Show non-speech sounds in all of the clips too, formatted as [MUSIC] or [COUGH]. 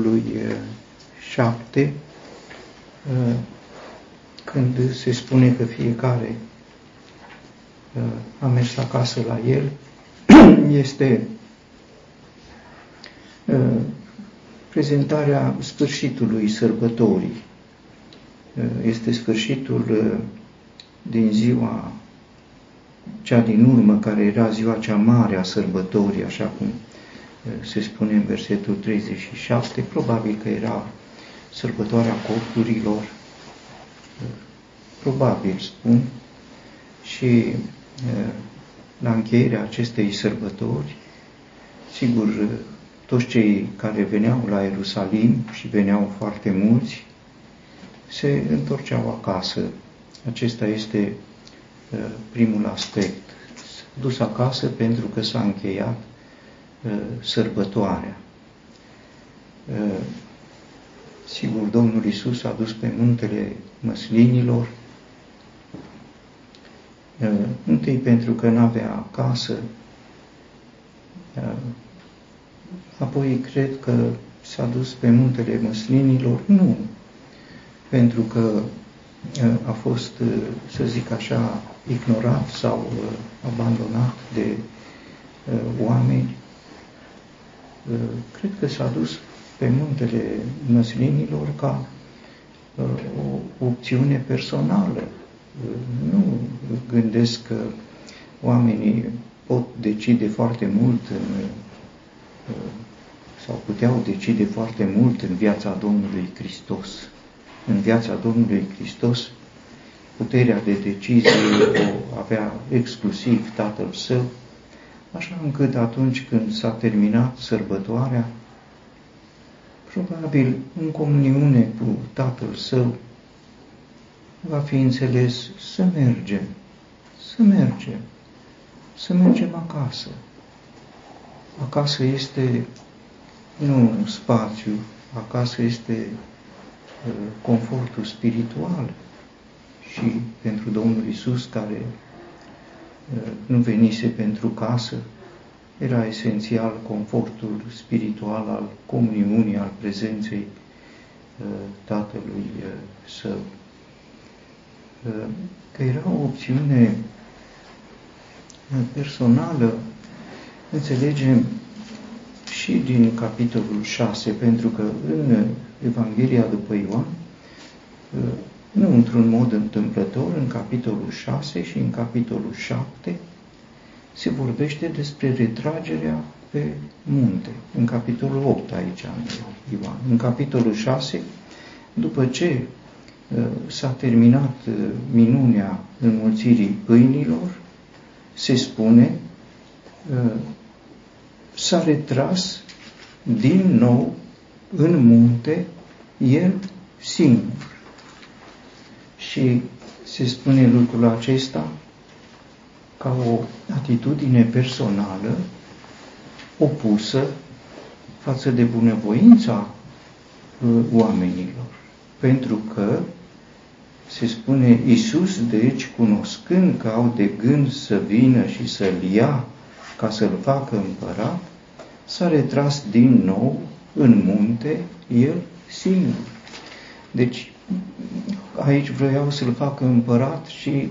capitolului 7, când se spune că fiecare a mers acasă la el, [CLEARS THROAT] este prezentarea sfârșitului sărbătorii. Este sfârșitul din ziua cea din urmă, care era ziua cea mare a sărbătorii, așa cum se spune în versetul 37, probabil că era sărbătoarea corturilor, probabil spun, și la încheierea acestei sărbători, sigur, toți cei care veneau la Ierusalim și veneau foarte mulți, se întorceau acasă. Acesta este primul aspect. Dus acasă pentru că s-a încheiat sărbătoarea. Sigur, Domnul Isus a dus pe muntele măslinilor, întâi pentru că n-avea casă, apoi cred că s-a dus pe muntele măslinilor, nu, pentru că a fost, să zic așa, ignorat sau abandonat de oameni. Cred că s-a dus pe muntele măslinilor ca o opțiune personală. Nu gândesc că oamenii pot decide foarte mult în, sau puteau decide foarte mult în viața Domnului Hristos. În viața Domnului Hristos, puterea de decizie o avea exclusiv Tatăl Său, așa încât atunci când s-a terminat sărbătoarea, probabil în comuniune cu Tatăl Său, va fi înțeles să mergem, să mergem, să mergem acasă. Acasă este nu spațiu, acasă este uh, confortul spiritual și pentru Domnul Isus care uh, nu venise pentru casă, era esențial confortul spiritual al comuniunii, al prezenței uh, Tatălui Său. Că era o opțiune personală, înțelegem și din capitolul 6, pentru că în Evanghelia după Ioan, nu într-un mod întâmplător, în capitolul 6 și în capitolul 7, se vorbește despre retragerea pe munte. În capitolul 8 aici, Ioan. În capitolul 6, după ce uh, s-a terminat uh, minunea înmulțirii pâinilor, se spune, uh, s-a retras din nou în munte el singur. Și se spune lucrul acesta ca o atitudine personală opusă față de bunăvoința uh, oamenilor. Pentru că se spune Iisus, deci, cunoscând că au de gând să vină și să-l ia ca să-l facă împărat, s-a retras din nou în munte el singur. Deci, aici vreau să-l facă împărat și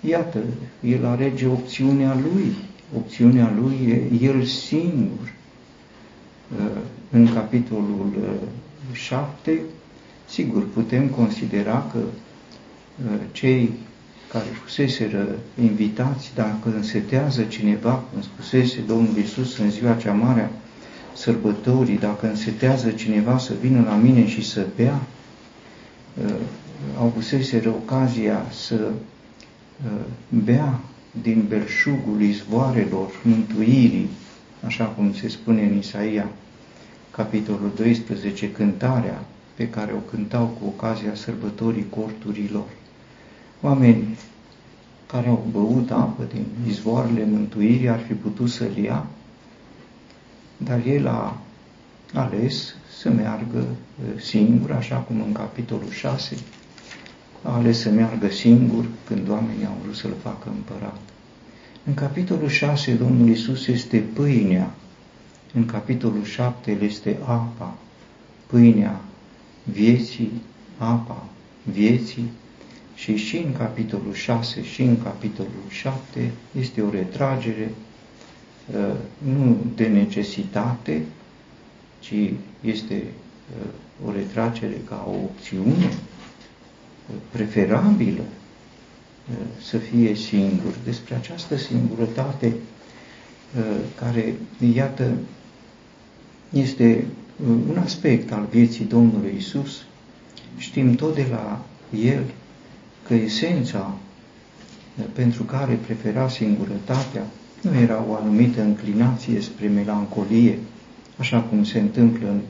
iată, el alege opțiunea lui. Opțiunea lui e el singur. Uh, în capitolul 7, uh, sigur, putem considera că uh, cei care fuseseră invitați, dacă însetează cineva, cum spusese Domnul Iisus în ziua cea mare sărbătorii, dacă însetează cineva să vină la mine și să bea, uh, au fuseseră ocazia să uh, bea din belșugul izvoarelor mântuirii, așa cum se spune în Isaia, capitolul 12, cântarea pe care o cântau cu ocazia sărbătorii corturilor. Oameni care au băut apă din izvoarele mântuirii ar fi putut să-l ia, dar el a ales să meargă uh, singur, așa cum în capitolul 6 a ales să meargă singur când oamenii au vrut să-l facă împărat. În capitolul 6 Domnul Isus este pâinea, în capitolul 7 el este apa. pâinea vieții, apa vieții și și în capitolul 6 și în capitolul 7 este o retragere uh, nu de necesitate, ci este uh, o retragere ca o opțiune uh, preferabilă să fie singur. Despre această singurătate care, iată, este un aspect al vieții Domnului Isus. Știm tot de la El că esența pentru care prefera singurătatea nu era o anumită înclinație spre melancolie, așa cum se întâmplă în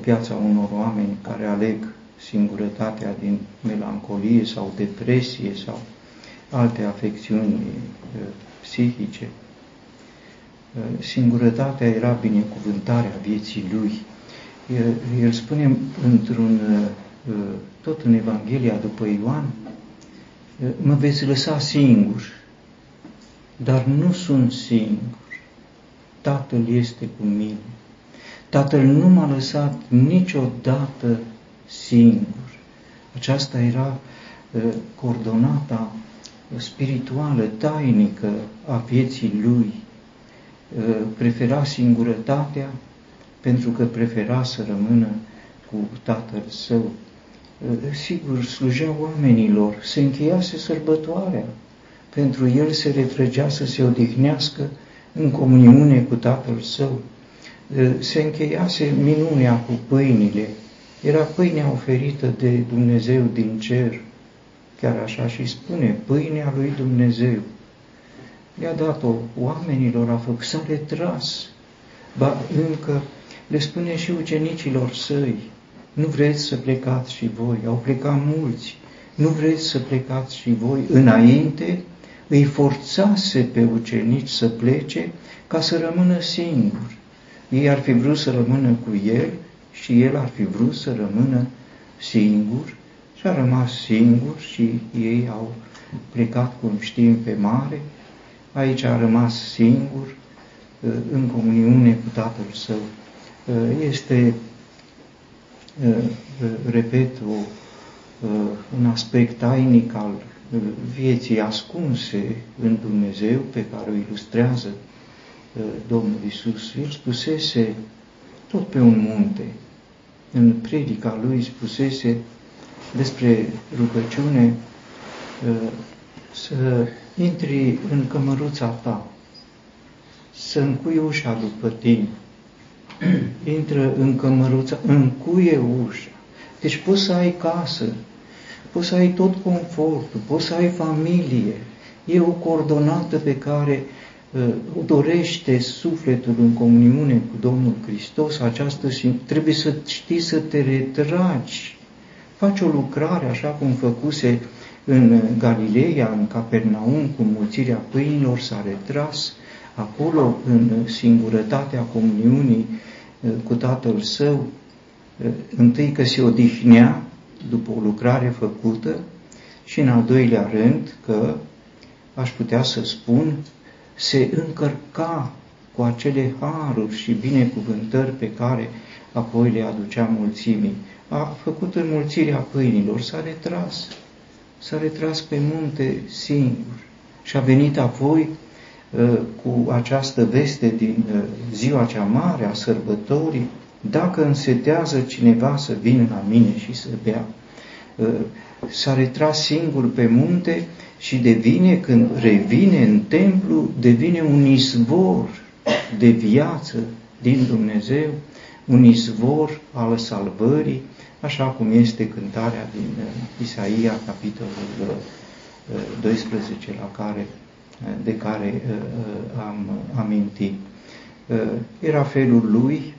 piața unor oameni care aleg singurătatea din melancolie sau depresie sau alte afecțiuni psihice. Singurătatea era binecuvântarea vieții lui. El spune într-un, tot în Evanghelia după Ioan, mă veți lăsa singur, dar nu sunt singur. Tatăl este cu mine. Tatăl nu m-a lăsat niciodată singur. Aceasta era coordonata spirituală, tainică a vieții lui. Prefera singurătatea pentru că prefera să rămână cu tatăl său. Sigur, slujea oamenilor, se încheiase sărbătoarea. Pentru el se retrăgea să se odihnească în comuniune cu tatăl său. Se încheiase minunea cu pâinile, era pâinea oferită de Dumnezeu din cer, chiar așa și spune, pâinea lui Dumnezeu. Le-a dat-o oamenilor, a făcut, s-a retras, ba încă le spune și ucenicilor săi, nu vreți să plecați și voi, au plecat mulți, nu vreți să plecați și voi, înainte îi forțase pe ucenici să plece ca să rămână singur. Ei ar fi vrut să rămână cu el și el ar fi vrut să rămână singur și a rămas singur și ei au plecat, cum știm, pe mare. Aici a rămas singur, uh, în comuniune cu Tatăl Său. Uh, este, uh, repet, o, un aspect tainic al vieții ascunse în Dumnezeu pe care o ilustrează Domnul Isus. El spusese tot pe un munte, în predica lui spusese despre rugăciune să intri în cămăruța ta, să încui ușa după tine, [CLEARS THROAT] intră în cămăruța, încuie ușa. Deci poți să ai casă, poți să ai tot confortul, poți să ai familie. E o coordonată pe care uh, o dorește sufletul în comuniune cu Domnul Hristos, această trebuie să știi să te retragi. Faci o lucrare așa cum făcuse în Galileea, în Capernaum, cu mulțirea pâinilor, s-a retras acolo în singurătatea comuniunii uh, cu Tatăl Său, uh, întâi că se odihnea după o lucrare făcută și în al doilea rând că, aș putea să spun, se încărca cu acele haruri și binecuvântări pe care apoi le aducea mulțimii. A făcut înmulțirea pâinilor, s-a retras, s-a retras pe munte singur și a venit apoi uh, cu această veste din uh, ziua cea mare a sărbătorii, dacă însetează cineva să vină la mine și să bea. Uh, s-a retras singur pe munte și devine, când revine în templu, devine un izvor de viață din Dumnezeu, un izvor al salvării, așa cum este cântarea din uh, Isaia, capitolul 12, uh, la care, de care am amintit. Era felul lui,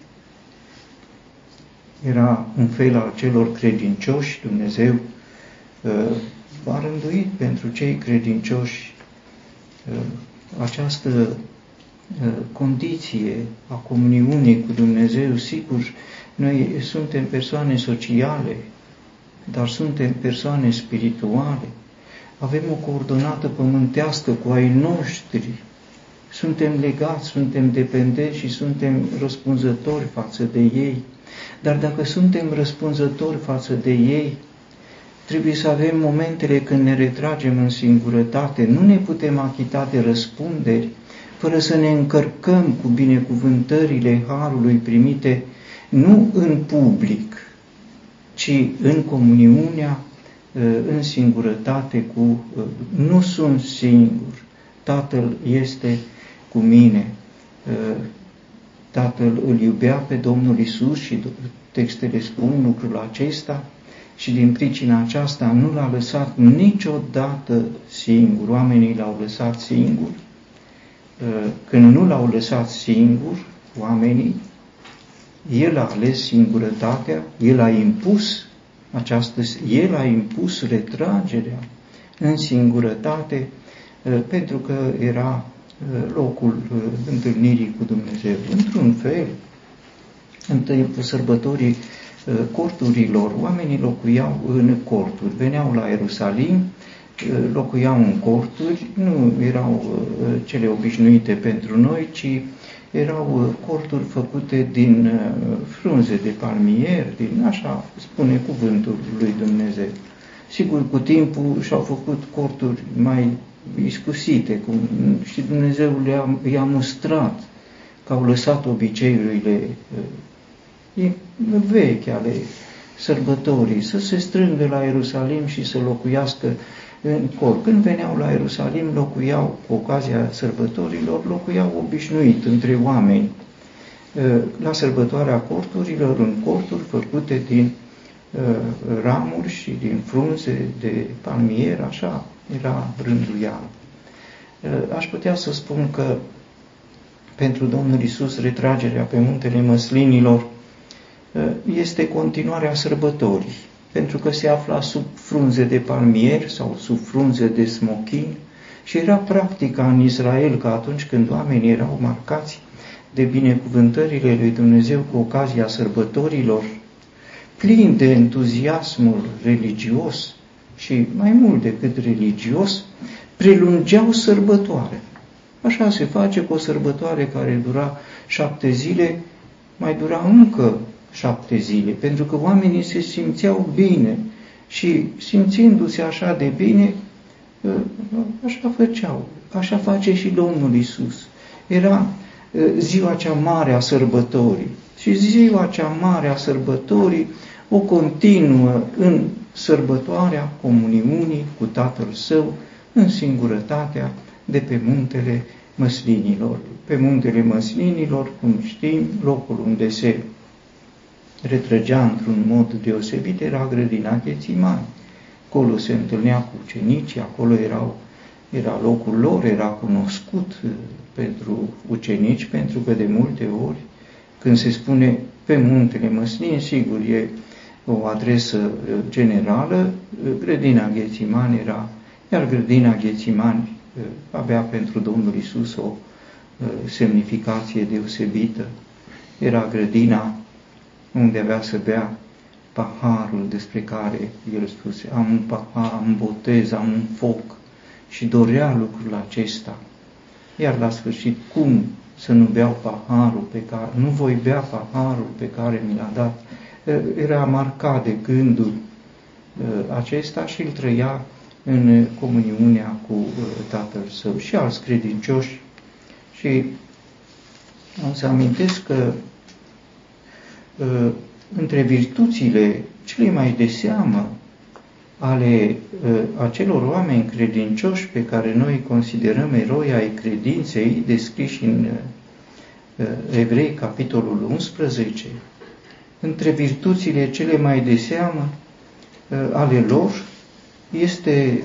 era un fel al celor credincioși, Dumnezeu uh, a rânduit pentru cei credincioși uh, această uh, condiție a comuniunii cu Dumnezeu. Sigur, noi suntem persoane sociale, dar suntem persoane spirituale. Avem o coordonată pământească cu ai noștri. Suntem legați, suntem dependenți și suntem răspunzători față de ei Dar dacă suntem răspunzători față de ei, trebuie să avem momentele când ne retragem în singurătate, nu ne putem achita de răspunderi, fără să ne încărcăm cu binecuvântările Harului primite nu în public, ci în comuniunea, ă, în singurătate cu... Ă, nu sunt singur, Tatăl este cu mine. Ă, Tatăl îl iubea pe Domnul Isus și textele spun lucrul acesta și din pricina aceasta nu l-a lăsat niciodată singur. Oamenii l-au lăsat singur. Când nu l-au lăsat singur, oamenii, el a ales singurătatea, El a impus această, El a impus retragerea în singurătate uh, pentru că era uh, locul uh, întâlnirii cu Dumnezeu. Într-un fel, în timpul sărbătorii corturilor, oamenii locuiau în corturi, veneau la Ierusalim, locuiau în corturi, nu erau cele obișnuite pentru noi, ci erau uh, corturi făcute din uh, frunze de palmier, din așa spune cuvântul lui Dumnezeu. Sigur, cu timpul și-au făcut corturi mai iscusite, cum și Dumnezeu le-a, i-a mustrat că au lăsat obiceiurile uh, vechi ale sărbătorii, să se strângă la Ierusalim și să locuiască în cor. Când veneau la Ierusalim, locuiau, cu ocazia sărbătorilor, locuiau obișnuit între oameni. La sărbătoarea corturilor, în corturi făcute din ramuri și din frunze de palmier, așa era rânduială. Aș putea să spun că pentru Domnul Isus retragerea pe muntele măslinilor este continuarea sărbătorii pentru că se afla sub frunze de palmier sau sub frunze de smochin și era practica în Israel că atunci când oamenii erau marcați de binecuvântările lui Dumnezeu cu ocazia sărbătorilor, plini de entuziasmul religios și mai mult decât religios, prelungeau sărbătoare. Așa se face cu o sărbătoare care dura șapte zile, mai dura încă șapte zile, pentru că oamenii se simțeau bine și simțindu-se așa de bine, ă, așa făceau, așa face și Domnul Isus. Era ă, ziua cea mare a sărbătorii și ziua cea mare a sărbătorii o continuă în sărbătoarea comuniunii cu Tatăl Său, în singurătatea de pe muntele măslinilor. Pe muntele măslinilor, cum știm, locul unde se retrăgea într-un mod deosebit era grădina Ghețimani. Acolo se întâlnea cu ucenicii, acolo erau, era locul lor, era cunoscut uh, pentru ucenici, pentru că de multe ori, când se spune pe muntele Măslin, sigur, e o adresă uh, generală, uh, grădina Ghețimani era, iar grădina Ghețimani avea pentru Domnul Isus o semnificație deosebită. Era grădina unde avea să bea paharul despre care el spuse, am un pahar, am un botez, am un foc și dorea lucrul acesta. Iar la sfârșit, cum să nu beau paharul pe care, nu voi bea paharul pe care mi l-a dat, era marcat de gândul acesta și îl trăia în comuniunea cu Tatăl Său și alți credincioși. Și am să amintesc că Uh, între virtuțile cele mai de seamă ale uh, acelor oameni credincioși pe care noi considerăm eroi ai credinței, descriși în uh, Evrei, capitolul 11, între virtuțile cele mai de seamă ale lor este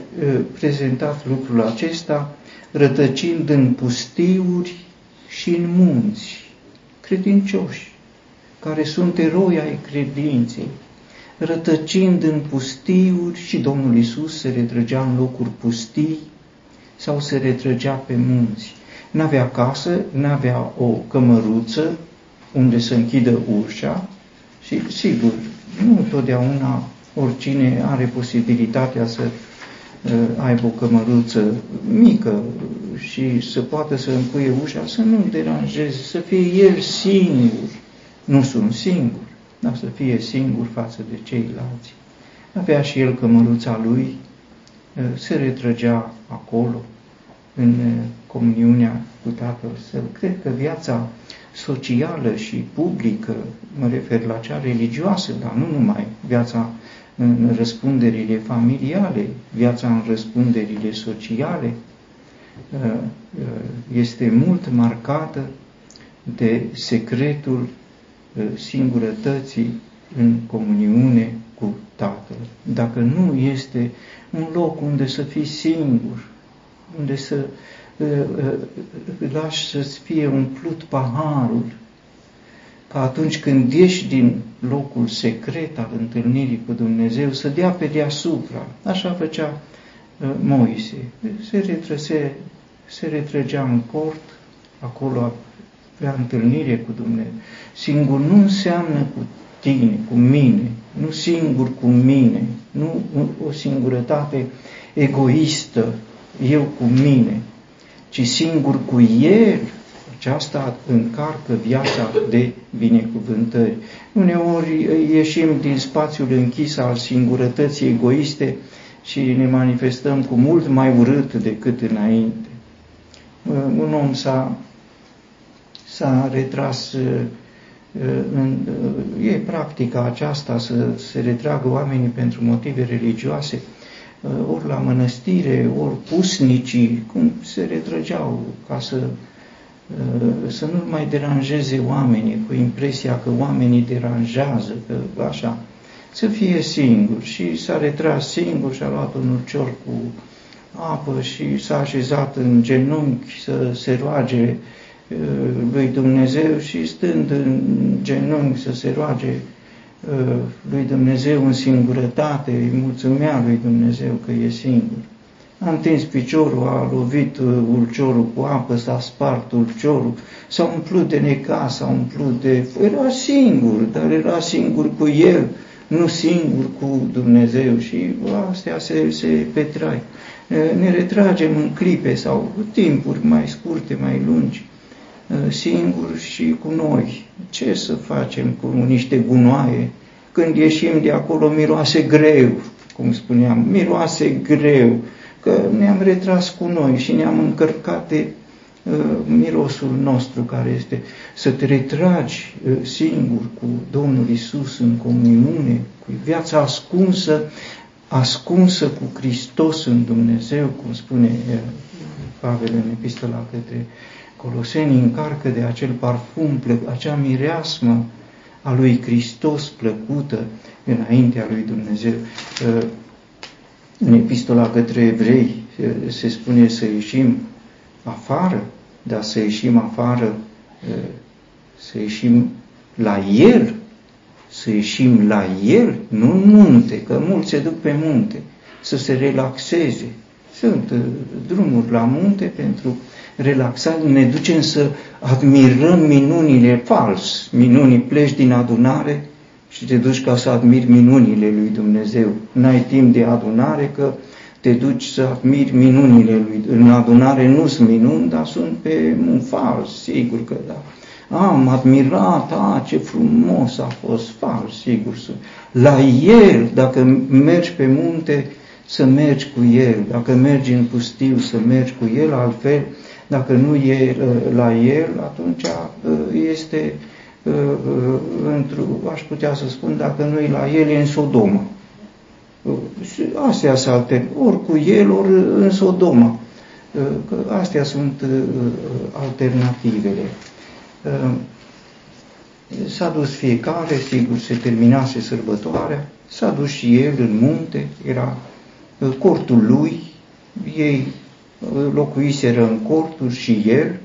prezentat lucrul acesta rătăcind în pustiuri și în munți, credincioși care sunt eroi ai credinței, rătăcind în pustiuri și Domnul Isus se retrăgea în locuri pustii sau se retrăgea pe munți. N-avea casă, n-avea o cămăruță unde să închidă ușa și, sigur, nu totdeauna oricine are posibilitatea să uh, aibă o cămăruță mică și să poată să încuie ușa, să nu deranjeze, să fie el singur nu sunt singur. dar să fie singur față de ceilalți. Avea și el cămăruța lui, se retrăgea acolo, în comuniunea cu Tatăl Său. Cred că viața socială și publică, mă refer la cea religioasă, dar nu numai, viața în răspunderile familiale, viața în răspunderile sociale, uh, uh, este mult marcată de secretul uh, singurătății în comuniune cu Tatăl. Dacă nu este un loc unde să fii singur, unde să lași să-ți fie umplut paharul, ca atunci când ieși din locul secret al întâlnirii cu Dumnezeu, să dea pe deasupra. Așa făcea uh, Moise. Se, retrăse, se retrăgea în cort, acolo avea întâlnire cu Dumnezeu. Singur nu înseamnă cu tine, cu mine, nu singur cu mine, nu o singurătate egoistă, eu cu mine, ci singur cu El, aceasta încarcă viața de binecuvântări. Uneori ieșim din spațiul închis al singurătății egoiste și ne manifestăm cu mult mai urât decât înainte. Un om s-a, s-a retras în, e practica aceasta să se retragă oamenii pentru motive religioase, ori la mănăstire, ori pusnicii, cum se retrăgeau ca să Uh, să nu mai deranjeze oamenii cu impresia că oamenii deranjează, că așa, să fie singur. Și s-a retras singur și a luat un urcior cu apă și s-a așezat în genunchi să se roage uh, lui Dumnezeu și stând în genunchi să se roage uh, lui Dumnezeu în singurătate, îi mulțumea lui Dumnezeu că e singur a întins piciorul, a lovit uh, ulciorul cu apă, s-a spart ulciorul, s-a umplut de neca, s-a umplut de... Era singur, dar era singur cu el, nu singur cu Dumnezeu și astea se, se petrai. Ne retragem în clipe sau timpuri mai scurte, mai lungi, singuri și cu noi. Ce să facem cu niște gunoaie? Când ieșim de acolo miroase greu, cum spuneam, miroase greu că ne-am retras cu noi și ne-am încărcat de uh, mirosul nostru care este să te retragi uh, singur cu Domnul Isus în comuniune, cu viața ascunsă, ascunsă cu Hristos în Dumnezeu, cum spune uh, Pavel în epistola către Coloseni, încarcă de acel parfum, acea mireasmă a lui Hristos plăcută înaintea lui Dumnezeu. Uh, în epistola către evrei se spune să ieșim afară, dar să ieșim afară, să ieșim la El, să ieșim la El, nu în munte, că mulți se duc pe munte, să se relaxeze. Sunt drumuri la munte pentru relaxare, ne ducem să admirăm minunile fals, minunii pleci din adunare, și te duci ca să admiri minunile lui Dumnezeu. N-ai timp de adunare că te duci să admiri minunile lui. În adunare nu sunt minuni, dar sunt pe un fals, sigur că da. Am admirat, a, ce frumos a fost, fals, sigur sunt. La el, dacă mergi pe munte, să mergi cu el. Dacă mergi în pustiu, să mergi cu el, altfel, dacă nu e uh, la el, atunci uh, este Uh, uh, într-o, aș putea să spun, dacă nu e la el, e în Sodoma. Uh, astea sunt alte, ori cu el, ori în Sodoma. Că astea sunt alternativele. S-a dus fiecare, sigur, se terminase sărbătoarea, s-a dus și el în munte, era cortul lui, ei locuiseră în corturi și el,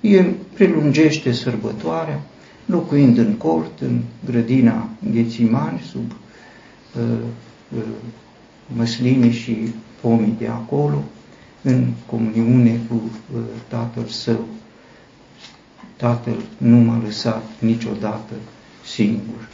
el prelungește sărbătoarea, locuind în cort, în grădina Ghețimani, sub uh, uh, măslinii și pomii de acolo, în comuniune cu uh, Tatăl Său. Tatăl nu m-a lăsat niciodată singur.